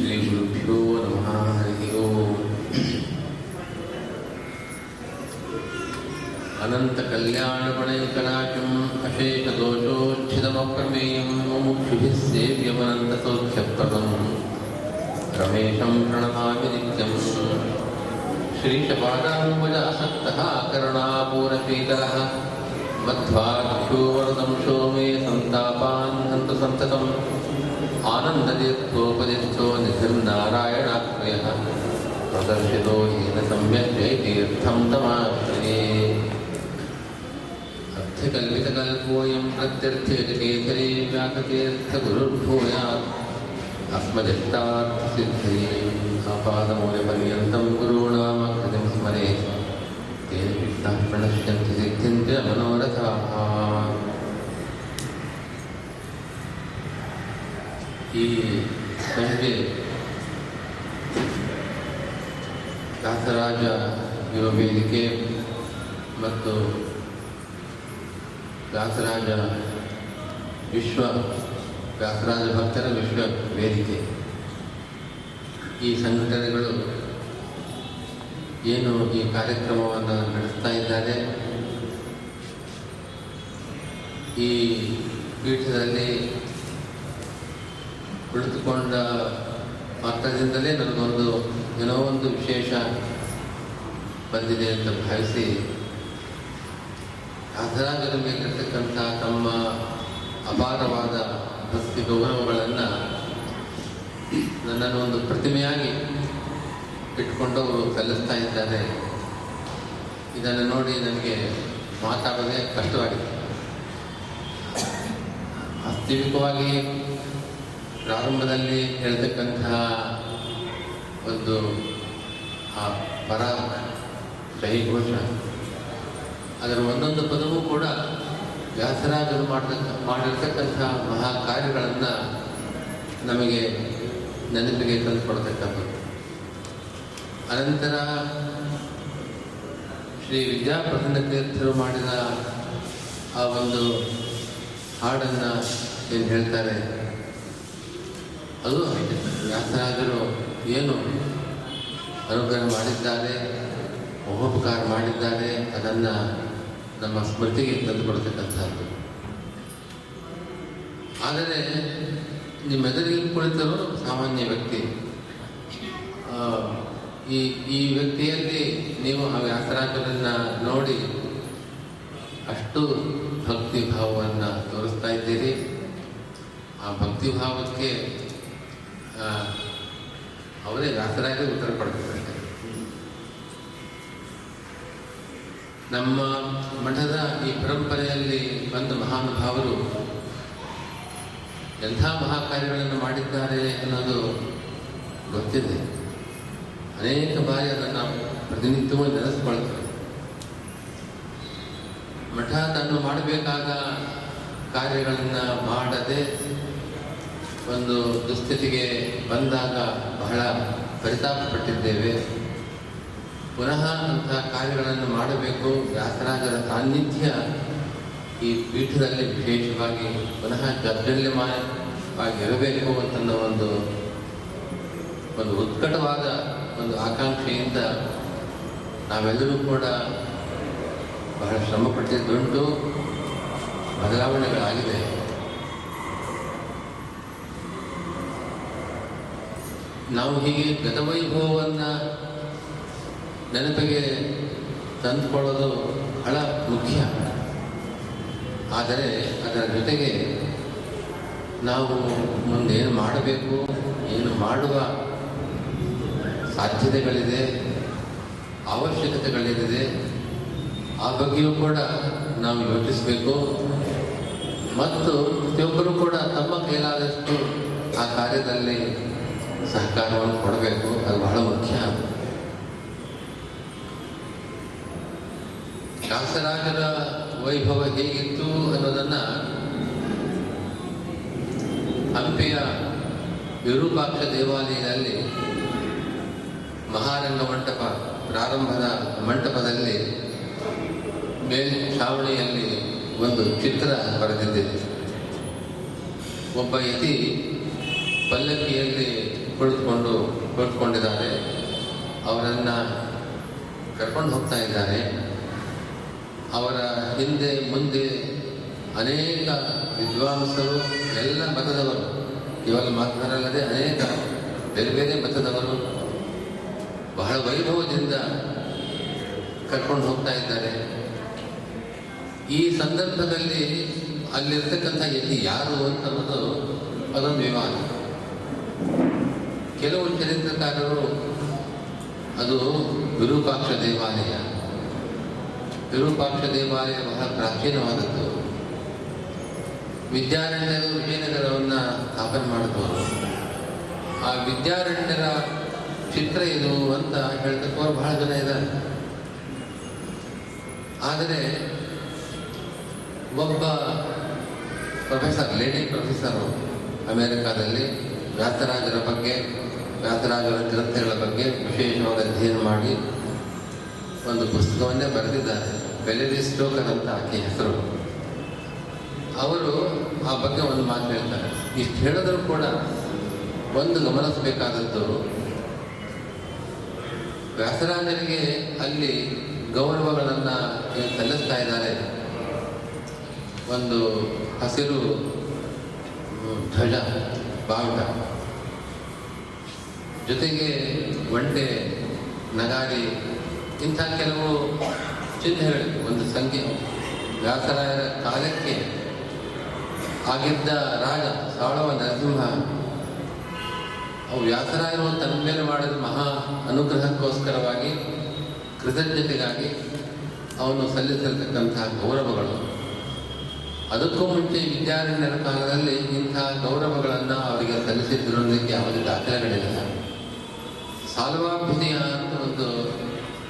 श्रीगुरुभ्यो नमः हरिः ओम्। अनन्तकल्याणगुणैकराशम् अशेषदोषोच्छिदमप्रमेयं मुमुक्षुभिः सेव्यमनन्तसौख्यप्रदम्। रमेशं प्रणमामि नित्यम्। श्रीशपादाम्बुजासक्तः करुणापूरपीतरः। मध्वाक्षोवरदंशो मे सन्तापान् हन्तु सन्ततम् आनन्दतीर्थोपदिष्टो निधिर्नारायणाश्रयः प्रदर्शितो येन सम्यक् जयतीर्थं तमाश्रये। अर्थिकल्पितकल्पोऽयं प्रत्यर्थेति केचने व्याकतीर्थगुरुर्भूयात् तेन ಈ ಸಂಜೆ ದಾಸರಾಜ ಯುವ ವೇದಿಕೆ ಮತ್ತು ದಾಸರಾಜ ವಿಶ್ವ, ದಾಸರಾಜ ಭಕ್ತರ ವಿಶ್ವ ವೇದಿಕೆ. ಈ ಸಂಘಟನೆಗಳು ಏನು ಈ ಕಾರ್ಯಕ್ರಮವನ್ನು ನಡೆಸ್ತಾ ಇದ್ದಾರೆ? ಈ ಪೀಠದಲ್ಲಿ ಕುಳಿತುಕೊಂಡ ಮಾತ್ರದಿಂದಲೇ ನನಗೊಂದು ಏನೋ ಒಂದು ವಿಶೇಷ ಬಂದಿದೆ ಅಂತ ಭಾವಿಸಿ ರಾಜರಾಜರ ಮೇಲಿರ್ತಕ್ಕಂಥ ತಮ್ಮ ಅಪಾರವಾದ ಭಕ್ತಿ ಗೌರವಗಳನ್ನು ನನ್ನನ್ನು ಒಂದು ಪ್ರತಿಮೆಯಾಗಿ ಇಟ್ಕೊಂಡು ಸಲ್ಲಿಸ್ತಾ ಇದ್ದಾರೆ. ಇದನ್ನು ನೋಡಿ ನನಗೆ ಮಾತಾಡೋದೇ ಕಷ್ಟವಾಗಿದೆ. ವಾಸ್ತವಿಕವಾಗಿ ಪ್ರಾರಂಭದಲ್ಲಿ ಹೇಳ್ತಕ್ಕಂತಹ ಒಂದು, ಆ ಪರ ಜೈಘೋಷ ಅದರ ಒಂದೊಂದು ಪದವೂ ಕೂಡ ವ್ಯಾಸರಾಜರು ಮಾಡತಕ್ಕ, ಮಾಡಿರ್ತಕ್ಕಂಥ ಮಹಾ ಕಾರ್ಯಗಳನ್ನು ನಮಗೆ ನೆನಪಿಗೆ ತಂದುಕೊಡ್ತಕ್ಕಂಥದ್ದು. ಅನಂತರ ಶ್ರೀ ವಿದ್ಯಾಪ್ರಸನ್ನ ತೀರ್ಥರು ಮಾಡಿದ ಆ ಒಂದು ಹಾಡನ್ನು ಏನು ಹೇಳ್ತಾರೆ? ಅದು ಅಷ್ಟೇ ವ್ಯಾಸರಾಜರು ಏನು ಅನುಗ್ರಹ ಮಾಡಿದ್ದಾರೆ ಮಹೋಪಕಾರ ಮಾಡಿದ್ದಾರೆ, ಅದನ್ನು ನಮ್ಮ ಸ್ಮೃತಿಗೆ ತಂದುಕೊಡ್ತಕ್ಕಂಥದ್ದು. ಆದರೆ ನಿಮ್ಮೆದುರಿಗೆ ಕುಳಿತರು ಸಾಮಾನ್ಯ ವ್ಯಕ್ತಿ. ಈ ಈ ವ್ಯಕ್ತಿಯಲ್ಲಿ ನೀವು ಆ ವ್ಯಾಸರಾಜರನ್ನು ನೋಡಿ ಅಷ್ಟು ಭಕ್ತಿ ಭಾವವನ್ನು ತೋರಿಸ್ತಾ ಇದ್ದೀರಿ. ಆ ಭಕ್ತಿ ಭಾವಕ್ಕೆ ಅವರೇ ವ್ಯಾಸರಾಗಿ ಉತ್ತರ ಪಡ್ತಿದ್ದಾರೆ ನಮ್ಮ ಮಠದ ಈ ಪರಂಪರೆಯಲ್ಲಿ ಬಂದ ಮಹಾನುಭಾವರು ಎಂಥ ಮಹಾಕಾರ್ಯಗಳನ್ನು ಮಾಡಿದ್ದಾರೆ ಅನ್ನೋದು ಗೊತ್ತಿದೆ. ಅನೇಕ ಬಾರಿ ಅದನ್ನು ಪ್ರತಿನಿತ್ಯವೂ ನೆನೆಸ್ಕೊಳ್ತೇವೆ ಮಠ ತನ್ನು ಮಾಡಬೇಕಾದ ಕಾರ್ಯಗಳನ್ನು ಮಾಡದೆ ಒಂದು ದುಸ್ಥಿತಿಗೆ ಬಂದಾಗ ಬಹಳ ಪರಿತಾಪಪಟ್ಟಿದ್ದೇವೆ. ಪುನಃ ಅಂತಹ ಕಾರ್ಯಗಳನ್ನು ಮಾಡಬೇಕು. ವ್ಯಾಸರಾಜರ ಸಾನ್ನಿಧ್ಯ ಈ ಪೀಠದಲ್ಲಿ ವಿಶೇಷವಾಗಿ ಪುನಃ ಗದ್ದಲ್ಯಮಾನವಾಗಿರಬೇಕು ಅಂತನ್ನೋ ಒಂದು ಒಂದು ಉತ್ಕಟವಾದ ಒಂದು ಆಕಾಂಕ್ಷೆಯಿಂದ ನಾವೆಲ್ಲರೂ ಕೂಡ ಬಹಳ ಶ್ರಮಪಟ್ಟಿದ್ದುಂಟು. ಬದಲಾವಣೆಗಳಾಗಿದೆ ನಾವು ಹೀಗೆ ಗತವೈಭವವನ್ನು ನೆನಪಿಗೆ ತಂದುಕೊಳ್ಳೋದು ಬಹಳ ಮುಖ್ಯ. ಆದರೆ ಅದರ ಜೊತೆಗೆ ನಾವು ಮುಂದೇನು ಮಾಡಬೇಕು, ಏನು ಮಾಡುವ ಸಾಧ್ಯತೆಗಳಿದೆ, ಅವಶ್ಯಕತೆಗಳಿದೆ, ಆ ಬಗ್ಗೆಯೂ ಕೂಡ ನಾವು ಯೋಚಿಸಬೇಕು. ಮತ್ತು ಪ್ರತಿಯೊಬ್ಬರೂ ಕೂಡ ತಮ್ಮ ಕೈಲಾದಷ್ಟು ಆ ಕಾರ್ಯದಲ್ಲಿ ಸಹಕಾರವನ್ನು ಕೊಡಬೇಕು, ಅದು ಬಹಳ ಮುಖ್ಯ. ವ್ಯಾಸರಾಜರ ವೈಭವ ಹೇಗಿತ್ತು ಅನ್ನೋದನ್ನ ಹಂಪಿಯ ವಿರೂಪಾಕ್ಷ ದೇವಾಲಯದಲ್ಲಿ ಮಹಾರಂಗ ಮಂಟಪ, ಪ್ರಾರಂಭದ ಮಂಟಪದಲ್ಲಿ ಮೇಲ್ಛಾವಣಿಯಲ್ಲಿ ಒಂದು ಚಿತ್ರ ಬರೆದಿದ್ದೆ. ಒಬ್ಬ ಯತಿ ಪಲ್ಲಕ್ಕಿಯಲ್ಲಿ ಕುಳಿತುಕೊಂಡು ಕುಳಿತುಕೊಂಡಿದ್ದಾರೆ ಅವರನ್ನು ಕರ್ಕೊಂಡು ಹೋಗ್ತಾ ಇದ್ದಾರೆ. ಅವರ ಹಿಂದೆ, ಮುಂದೆ ಅನೇಕ ವಿದ್ವಾಂಸರು, ಎಲ್ಲ ಮತದವರು ಇವಾಗ ಮಾತನಾಡಲ್ಲದೆ ಅನೇಕ ಬೇರೆ ಬೇರೆ ಮತದವರು ಬಹಳ ವೈಭವದಿಂದ ಕರ್ಕೊಂಡು ಹೋಗ್ತಾ ಇದ್ದಾರೆ. ಈ ಸಂದರ್ಭದಲ್ಲಿ ಅಲ್ಲಿರ್ತಕ್ಕಂಥ ಎಲ್ಲಿ ಯಾರು ಅಂತ ಅದೊಂದು ವಿವಾದ. ಕೆಲವು ಚರಿತ್ರಕಾರರು ಅದು ವಿರೂಪಾಕ್ಷ ದೇವಾಲಯ. ವಿರೂಪಾಕ್ಷ ದೇವಾಲಯ ಬಹಳ ಪ್ರಾಚೀನವಾದದ್ದು. ವಿದ್ಯಾರಣ್ಯರು ವಿಜಯನಗರವನ್ನು ಸ್ಥಾಪನೆ ಮಾಡಬಹುದು ಆ ವಿದ್ಯಾರಣ್ಯರ ಚಿತ್ರ ಇದು ಅಂತ ಹೇಳ್ತಕ್ಕವರು ಬಹಳ ಜನ ಇದ್ದಾರೆ. ಆದರೆ ಒಬ್ಬ ಪ್ರೊಫೆಸರ್, ಲೇಡಿ ಪ್ರೊಫೆಸರು ಅಮೇರಿಕಾದಲ್ಲಿ ವ್ಯಾಸರಾಜರ ಬಗ್ಗೆ ವ್ಯಾಸರಾಜರ ಗ್ರಂಥಗಳ ಬಗ್ಗೆ ವಿಶೇಷವಾದ ಅಧ್ಯಯನ ಮಾಡಿ ಒಂದು ಪುಸ್ತಕವನ್ನೇ ಬರೆದಿದ್ದಾರೆ. ಬೆಲೆರಿ ಸ್ಟೋಕರ್ ಅಂತ ಆಕೆ ಹೆಸರು. ಅವರು ಆ ಬಗ್ಗೆ ಒಂದು ಮಾತು ಹೇಳ್ತಾರೆ. ಇಷ್ಟು ಹೇಳಿದರೂ ಕೂಡ ಒಂದು ಗಮನಿಸಬೇಕಾದದ್ದು, ವ್ಯಾಸರಾಜರಿಗೆ ಅಲ್ಲಿ ಗೌರವಗಳನ್ನು ಸಲ್ಲಿಸ್ತಾ ಇದ್ದಾರೆ? ಒಂದು ಹಸಿರು ಧ್ವಜ, ಬಾವುಟ. ಜೊತೆಗೆ ಒಂಟೆ ನಗಾರಿ ಇಂಥ ಕೆಲವು ಚಿಹ್ನೆಗಳು ಒಂದು ಸಂಖ್ಯೆ ವ್ಯಾಸರಾಯರ ಕಾಲಕ್ಕೆ ಆಗಿದ್ದ ರಾಗ ಸಾಳವ ನರಸಿಂಹ, ಅವು ವ್ಯಾಸರಾಯರು ತನ್ನ ಮೇಲೆ ಮಾಡಿದ ಮಹಾ ಅನುಗ್ರಹಕ್ಕೋಸ್ಕರವಾಗಿ, ಕೃತಜ್ಞತೆಗಾಗಿ ಅವನು ಸಲ್ಲಿಸಿರ್ತಕ್ಕಂಥ ಗೌರವಗಳು. ಅದಕ್ಕೂ ಮುಂಚೆ ವಿದ್ಯಾರಣ್ಯರ ಕಾಲದಲ್ಲಿ ಇಂತಹ ಗೌರವಗಳನ್ನು ಅವರಿಗೆ ಸಲ್ಲಿಸಿದ್ದಿರೋದಕ್ಕೆ ಯಾವುದೇ ದಾಖಲೆಗಳಿಲ್ಲ. ಸಾಲ್ವಾಭಿನಯ ಅಂತ ಒಂದು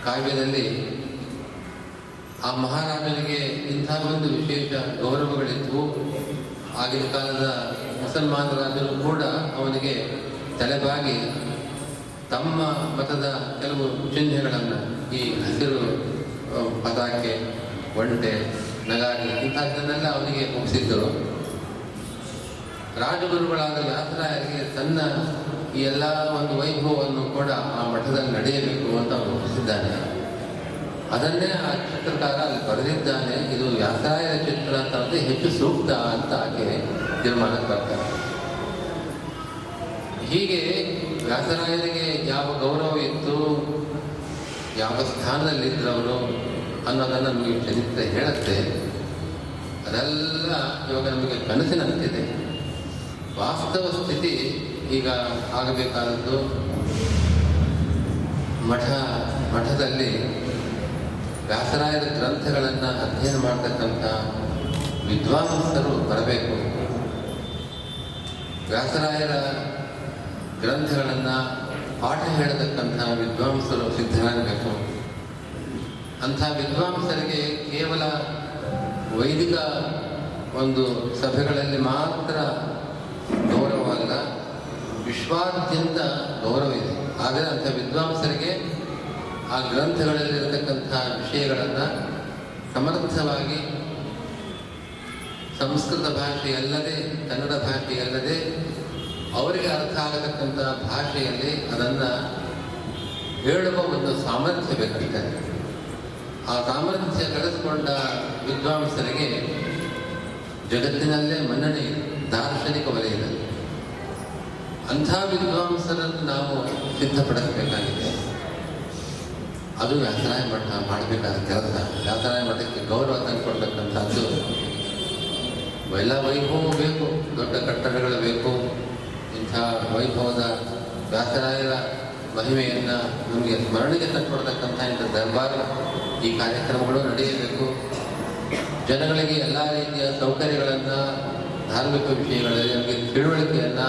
ಕಾವ್ಯದಲ್ಲಿ ಆ ಮಹಾರಾಜನಿಗೆ ಇಂಥ ಒಂದು ವಿಶೇಷ ಗೌರವಗಳಿದ್ವು. ಆಗಿನ ಕಾಲದ ಮುಸಲ್ಮಾನ ರಾಜರು ಕೂಡ ಅವನಿಗೆ ತಲೆಬಾಗಿ ತಮ್ಮ ಮತದ ಕೆಲವು ಚಿಹ್ನೆಗಳನ್ನು ಈ ಹಸಿರು ಪದಾಕೆ ಒಂಟೆ, ನಗಾರಿ ಇಂಥದ್ದನ್ನೆಲ್ಲ ಅವನಿಗೆ ಒಪ್ಪಿಸಿದ್ದರು ರಾಜಗುರುಗಳಾದ ವ್ಯಾಸರಾಯರಿಗೆ ತನ್ನ ಈ ಎಲ್ಲ ಒಂದು ವೈಭವವನ್ನು ಕೂಡ ಆ ಮಠದಲ್ಲಿ ನಡೆಯಬೇಕು ಅಂತ ಅವನು ಒಪ್ಪಿಸಿದ್ದಾನೆ ಅದನ್ನೇ ಆ ಚಿತ್ರಕಾರ ಅಲ್ಲಿ ಬರೆದಿದ್ದಾನೆ. ಇದು ವ್ಯಾಸಾಯ ಚಿತ್ರ ಅಂತ ಅಂದ್ರೆ ಹೆಚ್ಚು ಸೂಕ್ತ ಅಂತ ಆಕೆ ತೀರ್ಮಾನಕ್ಕೆ ಬರ್ತಾರೆ ಹೀಗೆ ವ್ಯಾಸರಾಯರಿಗೆ ಯಾವ ಗೌರವ ಇತ್ತು, ಯಾವ ಸ್ಥಾನದಲ್ಲಿದ್ದರವರು ಅನ್ನೋದನ್ನು ನಮಗೆ ಚರಿತ್ರೆ ಹೇಳುತ್ತೆ. ಅದೆಲ್ಲ ಇವಾಗ ನಮಗೆ ಕನಸಿನಂತಿದೆ. ವಾಸ್ತವ ಸ್ಥಿತಿ ಈಗ ಆಗಬೇಕಾದದ್ದು ಮಠ, ಮಠದಲ್ಲಿ ವ್ಯಾಸರಾಯರ ಗ್ರಂಥಗಳನ್ನು ಅಧ್ಯಯನ ಮಾಡತಕ್ಕಂಥ ವಿದ್ವಾಂಸರು ಬರಬೇಕು. ವ್ಯಾಸರಾಯರ ಗ್ರಂಥಗಳನ್ನು ಪಾಠ ಹೇಳತಕ್ಕಂಥ ವಿದ್ವಾಂಸರು ಸಿದ್ಧರಾಗಬೇಕು. ಅಂಥ ವಿದ್ವಾಂಸರಿಗೆ ಕೇವಲ ವೈದಿಕ ಒಂದು ಸಭೆಗಳಲ್ಲಿ ಮಾತ್ರ ಗೌರವವಲ್ಲ ವಿಶ್ವಾದ್ಯಂತ ಗೌರವ ಇದೆ. ಆದರೆ ಅಂಥ ವಿದ್ವಾಂಸರಿಗೆ ಆ ಗ್ರಂಥಗಳಲ್ಲಿರತಕ್ಕಂಥ ವಿಷಯಗಳನ್ನು ಸಮರ್ಥವಾಗಿ ಸಂಸ್ಕೃತ ಭಾಷೆಯಲ್ಲದೆ, ಕನ್ನಡ ಭಾಷೆಯಲ್ಲದೆ, ಅವರಿಗೆ ಅರ್ಥ ಆಗತಕ್ಕಂಥ ಭಾಷೆಯಲ್ಲಿ ಅದನ್ನು ಹೇಳುವ ಒಂದು ಸಾಮರ್ಥ್ಯ ಬೇಕಷ್ಟೇ ಆ ಸಾಮರ್ಥ್ಯ ಕಳೆದುಕೊಂಡ ವಿದ್ವಾಂಸರಿಗೆ ಜಗತ್ತಿನಲ್ಲೇ ಮನ್ನಣೆ, ದಾರ್ಶನಿಕ ವಲಯದಲ್ಲಿ ಅಂಥ ವಿದ್ವಾಂಸರನ್ನು ನಾವು ಸಿದ್ಧಪಡಿಸಬೇಕಾಗಿದೆ. ಅದು ವ್ಯಾಸರಾಯ ಮಠ ಮಾಡಬೇಕಾದ ಕೆಲಸ ವ್ಯಾಸರಾಯ ಮಠಕ್ಕೆ ಗೌರವ ತಂದುಕೊಡ್ತಕ್ಕಂಥದ್ದು ಎಲ್ಲ ವೈಭವ ಬೇಕು, ದೊಡ್ಡ ಕಟ್ಟಡಗಳು ಬೇಕು. ಇಂಥ ವೈಭವದ ವ್ಯಾಸರಾಯರ ಮಹಿಮೆಯನ್ನು ನಮಗೆ ಸ್ಮರಣೆಗೆ ತಂದುಕೊಡ್ತಕ್ಕಂಥ ಇಂಥ ದರ್ಬಾರ್ ಈ ಕಾರ್ಯಕ್ರಮಗಳು ನಡೆಯಬೇಕು. ಜನಗಳಿಗೆ ಎಲ್ಲ ರೀತಿಯ ಸೌಕರ್ಯಗಳನ್ನು, ಧಾರ್ಮಿಕ ವಿಷಯಗಳಲ್ಲಿ ನಮಗೆ ತಿಳುವಳಿಕೆಯನ್ನು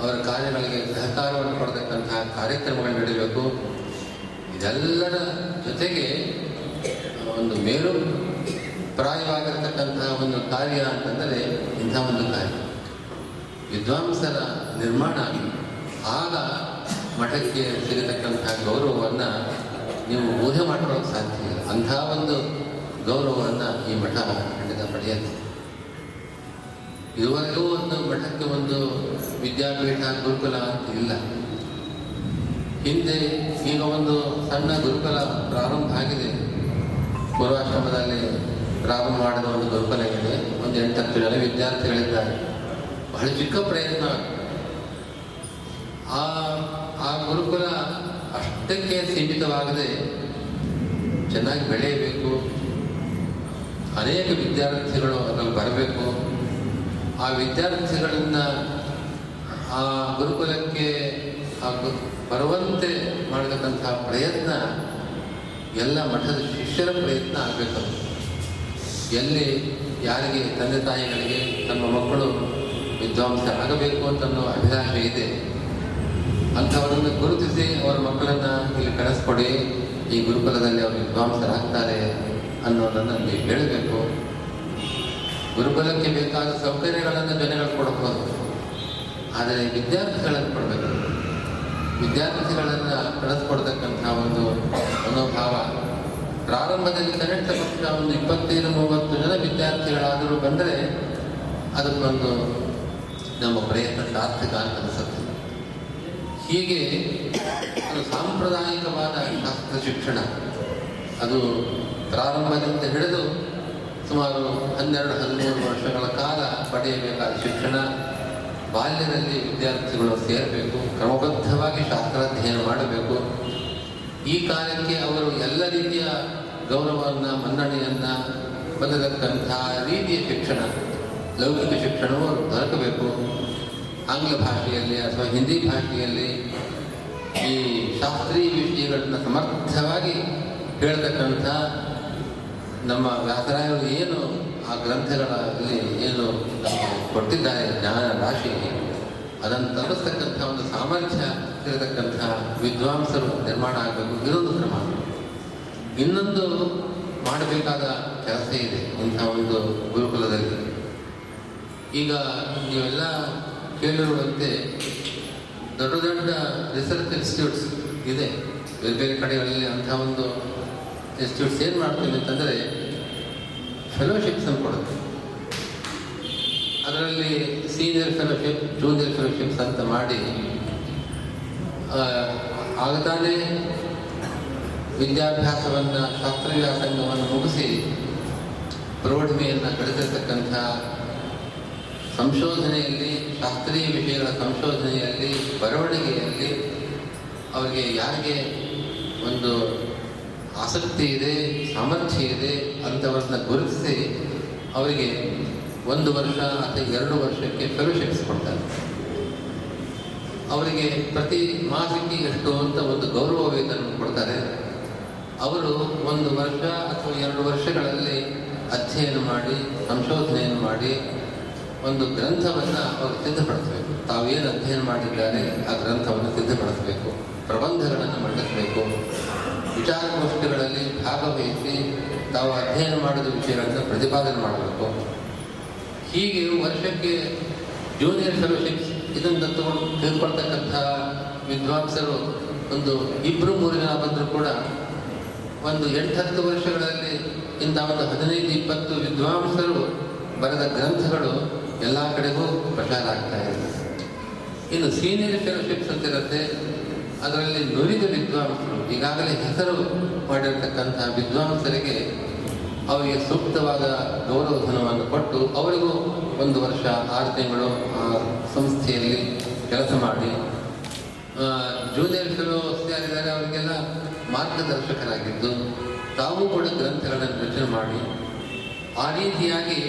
ಅವರ ಕಾರ್ಯಗಳಿಗೆ ಸಹಕಾರವನ್ನು ಕೊಡತಕ್ಕಂತಹ ಕಾರ್ಯಕ್ರಮಗಳು ನಡೀಬೇಕು ಇದೆಲ್ಲರ ಜೊತೆಗೆ ಒಂದು ಮೇಲು ಪ್ರಾಯವಾಗಿರ್ತಕ್ಕಂತಹ ಒಂದು ಕಾರ್ಯ ಅಂತಂದರೆ ಇಂಥ ಒಂದು ಕಾರ್ಯ. ವಿದ್ವಾಂಸರ ನಿರ್ಮಾಣ ಆಗ ಮಠಕ್ಕೆ ಸಿಗತಕ್ಕಂತಹ ಗೌರವವನ್ನು ನೀವು ಊಹೆ ಮಾಡ್ಕೊಳ್ಳೋಕೆ ಸಾಧ್ಯ ಇಲ್ಲ. ಅಂಥ ಒಂದು ಗೌರವವನ್ನು ಈ ಮಠ ಖಂಡಿತ ಪಡೆಯುತ್ತೆ ಇದುವರೆಗೂ ಒಂದು ಮಠಕ್ಕೆ ಒಂದು ವಿದ್ಯಾಪೀಠ ಗುರುಕುಲ ಇಲ್ಲ. ಹಿಂದೆ ಈಗ ಒಂದು ಸಣ್ಣ ಗುರುಕುಲ ಪ್ರಾರಂಭ ಆಗಿದೆ. ಪೂರ್ವಾಶ್ರಮದಲ್ಲಿ ಪ್ರಾರಂಭ ಮಾಡಿದ ಒಂದು ಗುರುಕುಲ ಇದೆ ಒಂದು ಎಂಟತ್ತು ಜನ ವಿದ್ಯಾರ್ಥಿಗಳಿದ್ದಾರೆ. ಬಹಳ ಚಿಕ್ಕ ಪ್ರಯತ್ನ. ಆ ಆ ಗುರುಕುಲ ಅಷ್ಟಕ್ಕೆ ಸೀಮಿತವಾಗದೆ ಚೆನ್ನಾಗಿ ಬೆಳೆಯಬೇಕು. ಅನೇಕ ವಿದ್ಯಾರ್ಥಿಗಳು ಅದರಲ್ಲಿ ಬರಬೇಕು. ಆ ವಿದ್ಯಾರ್ಥಿಗಳನ್ನ ಆ ಗುರುಕುಲಕ್ಕೆ ಬರುವಂತೆ ಮಾಡತಕ್ಕಂತಹ ಪ್ರಯತ್ನ, ಎಲ್ಲ ಮಠದ ಶಿಷ್ಯರ ಪ್ರಯತ್ನ ಆಗಬೇಕು. ಎಲ್ಲಿ ಯಾರಿಗೆ ತಂದೆ ತಾಯಿಗಳಿಗೆ, ತಮ್ಮ ಮಕ್ಕಳು ವಿದ್ವಾಂಸರಾಗಬೇಕು ಅಂತ ಅಭಿಲಾಷೆ ಇದೆ. ಅಂಥವರನ್ನು ಗುರುತಿಸಿ ಅವರ ಮಕ್ಕಳನ್ನು ಇಲ್ಲಿ ಕಳಿಸ್ಕೊಡಿ ಈ ಗುರುಕುಲದಲ್ಲಿ ಅವರು ವಿದ್ವಾಂಸರಾಗ್ತಾರೆ ಅನ್ನೋದನ್ನು ಅಲ್ಲಿ ಹೇಳಬೇಕು. ಗುರುಕುಲಕ್ಕೆ ಬೇಕಾದ ಸೌಕರ್ಯಗಳನ್ನು ಜನಗಳು ಕೊಡಬಹುದು ಆದರೆ ವಿದ್ಯಾರ್ಥಿಗಳನ್ನು ಕೊಡಬೇಕು. ವಿದ್ಯಾರ್ಥಿಗಳನ್ನು ಕಳಿಸ್ಕೊಡ್ತಕ್ಕಂಥ ಒಂದು ಮನೋಭಾವ. ಪ್ರಾರಂಭದಲ್ಲಿ ಕನಿಷ್ಠ ಪಕ್ಷ ಒಂದು ಇಪ್ಪತ್ತೈದು, ಮೂವತ್ತು ಜನ ವಿದ್ಯಾರ್ಥಿಗಳಾದರೂ ಬಂದರೆ ಅದಕ್ಕೊಂದು ನಮ್ಮ ಪ್ರಯತ್ನ ಸಾರ್ಥಕ ಅಂತ ಹೀಗೆ ಅದು ಸಾಂಪ್ರದಾಯಿಕವಾದ ಶಾಸ್ತ್ರ ಶಿಕ್ಷಣ. ಅದು ಪ್ರಾರಂಭದಿಂದ ಹಿಡಿದು ಸುಮಾರು ಹನ್ನೆರಡು ಹದಿಮೂರು ವರ್ಷಗಳ ಕಾಲ ಪಡೆಯಬೇಕಾದ ಶಿಕ್ಷಣ. ಬಾಲ್ಯದಲ್ಲಿ ವಿದ್ಯಾರ್ಥಿಗಳು ಸೇರಬೇಕು, ಕ್ರಮಬದ್ಧವಾಗಿ ಶಾಸ್ತ್ರಾಧ್ಯಯನ ಮಾಡಬೇಕು. ಈ ಕಾಲಕ್ಕೆ ಅವರು ಎಲ್ಲ ರೀತಿಯ ಗೌರವವನ್ನು, ಮನ್ನಣೆಯನ್ನು ಬಂದತಕ್ಕಂತಹ ರೀತಿಯ ಶಿಕ್ಷಣ, ಲೌಕಿಕ ಶಿಕ್ಷಣವು ಅವರು ದೊರಕಬೇಕು. ಆಂಗ್ಲ ಭಾಷೆಯಲ್ಲಿ ಅಥವಾ ಹಿಂದಿ ಭಾಷೆಯಲ್ಲಿ ಈ ಶಾಸ್ತ್ರೀಯ ವಿಷಯಗಳನ್ನು ಸಮರ್ಥವಾಗಿ ಹೇಳ್ತಕ್ಕಂಥ ನಮ್ಮ ವ್ಯಾಸರಾಯರು ಏನು ಆ ಗ್ರಂಥಗಳಲ್ಲಿ ಏನು ಕೊಟ್ಟಿದ್ದಾರೆ ಜ್ಞಾನ ರಾಶಿ ಅದನ್ನು ತಲುಪಿಸ್ತಕ್ಕಂಥ ಒಂದು ಸಾಮರ್ಥ್ಯ ಇರತಕ್ಕಂಥ ವಿದ್ವಾಂಸರು ನಿರ್ಮಾಣ ಆಗಬೇಕು ಇದೊಂದು ಕ್ರಮ ಇನ್ನೊಂದು ಮಾಡಬೇಕಾದ ಕೆಲಸ ಇದೆ ಇಂಥ ಒಂದು ಗುರುಕುಲದಲ್ಲಿ. ಈಗ ನೀವೆಲ್ಲ ಕೇಳಿರುವಂತೆ ದೊಡ್ಡ ದೊಡ್ಡ ರಿಸರ್ಚ್ ಇನ್ಸ್ಟಿಟ್ಯೂಟ್ಸ್ ಇದೆ. ಬೇರೆ ಬೇರೆ ಕಡೆಗಳಲ್ಲಿ ಅಂಥ ಒಂದು ಇನ್ಸ್ಟಿಟ್ಯೂಟ್ಸ್ ಏನು ಮಾಡ್ತೀವಿ ಅಂತಂದರೆ ಫೆಲೋಶಿಪ್ಸ್ ಅನ್ನು ಕೊಡುತ್ತೆ. ಅದರಲ್ಲಿ ಸೀನಿಯರ್ ಫೆಲೋಶಿಪ್ ಜೂನಿಯರ್ ಫೆಲೋಶಿಪ್ಸ್ ಅಂತ ಮಾಡಿ ಆಗತಾನೆ ವಿದ್ಯಾಭ್ಯಾಸವನ್ನು ಶಾಸ್ತ್ರ ವ್ಯಾಸಂಗವನ್ನು ಮುಗಿಸಿ ಪ್ರೌಢಿಮೆಯನ್ನು ಗಳಿಸಿರ್ತಕ್ಕಂಥ ಸಂಶೋಧನೆಯಲ್ಲಿ, ಶಾಸ್ತ್ರೀಯ ವಿಷಯಗಳ ಸಂಶೋಧನೆಯಲ್ಲಿ, ಬರವಣಿಗೆಯಲ್ಲಿ ಅವರಿಗೆ ಯಾರಿಗೆ ಒಂದು ಆಸಕ್ತಿ ಇದೆ, ಸಾಮರ್ಥ್ಯ ಇದೆ ಅಂಥವ್ರನ್ನ ಗುರುತಿಸಿ ಅವರಿಗೆ ಒಂದು ವರ್ಷ ಅಥವಾ ಎರಡು ವರ್ಷಕ್ಕೆ ಫೆಲೋಶಿಪ್ಸ್ ಕೊಡ್ತಾರೆ ಅವರಿಗೆ ಪ್ರತಿ ಮಾಸಕ್ಕೆ ಎಷ್ಟು ಅಂತ ಒಂದು ಗೌರವ ವೇತನ ಕೊಡ್ತಾರೆ. ಅವರು ಒಂದು ವರ್ಷ ಅಥವಾ ಎರಡು ವರ್ಷಗಳಲ್ಲಿ ಅಧ್ಯಯನ ಮಾಡಿ, ಸಂಶೋಧನೆಯನ್ನು ಮಾಡಿ ಒಂದು ಗ್ರಂಥವನ್ನು ಅವರು ಸಿದ್ಧಪಡಿಸಬೇಕು. ತಾವೇನು ಅಧ್ಯಯನ ಮಾಡಿದ್ದಾರೆ, ಆ ಗ್ರಂಥವನ್ನು ಸಿದ್ಧಪಡಿಸಬೇಕು, ಪ್ರಬಂಧಗಳನ್ನು ಮಂಡಿಸಬೇಕು. ವಿಚಾರಗೋಷ್ಠಿಗಳಲ್ಲಿ ಭಾಗವಹಿಸಿ ತಾವು ಅಧ್ಯಯನ ಮಾಡಿದ ವಿಷಯಗಳನ್ನು ಪ್ರತಿಪಾದನೆ ಮಾಡಬೇಕು. ಹೀಗೆ ವರ್ಷಕ್ಕೆ ಜೂನಿಯರ್ ಫೆಲೋಶಿಪ್ ಇದನ್ನು ತಗೊಂಡು ತಿಳ್ಕೊಳ್ತಕ್ಕಂಥ ವಿದ್ವಾಂಸರು ಒಂದು ಇಬ್ಬರು ಮೂರು ಜನ ಬಂದರೂ ಕೂಡ ಒಂದು ಎಂಟತ್ತು ವರ್ಷಗಳಲ್ಲಿ ಇಂಥ ಒಂದು ಹದಿನೈದು, ಇಪ್ಪತ್ತು ವಿದ್ವಾಂಸರು ಬರೆದ ಗ್ರಂಥಗಳು ಎಲ್ಲ ಕಡೆಗೂ ಪ್ರಚಾರ ಆಗ್ತಾ ಇದೆ. ಇನ್ನು ಸೀನಿಯರ್ ಫೆಲೋಶಿಪ್ಸ್ ಅಂತ ಇರುತ್ತೆ ಅದರಲ್ಲಿ ನುರಿದ ವಿದ್ವಾಂಸರು ಈಗಾಗಲೇ ಹೆಸರು ಮಾಡಿರ್ತಕ್ಕಂಥ ವಿದ್ವಾಂಸರಿಗೆ ಅವರಿಗೆ ಸೂಕ್ತವಾದ ಗೌರವಧನವನ್ನು ಕೊಟ್ಟು ಅವರಿಗೂ ಒಂದು ವರ್ಷ, ಆರು ತಿಂಗಳು ಸಂಸ್ಥೆಯಲ್ಲಿ ಕೆಲಸ ಮಾಡಿ. ಜೂನಿಯರ್ ಯಾರಿದ್ದಾರೆ ಅವರಿಗೆಲ್ಲ ಮಾರ್ಗದರ್ಶಕರಾಗಿದ್ದು, ತಾವು ಕೂಡ ಗ್ರಂಥಗಳನ್ನು ರಚನೆ ಮಾಡಿ. ಆ ರೀತಿಯಾಗಿ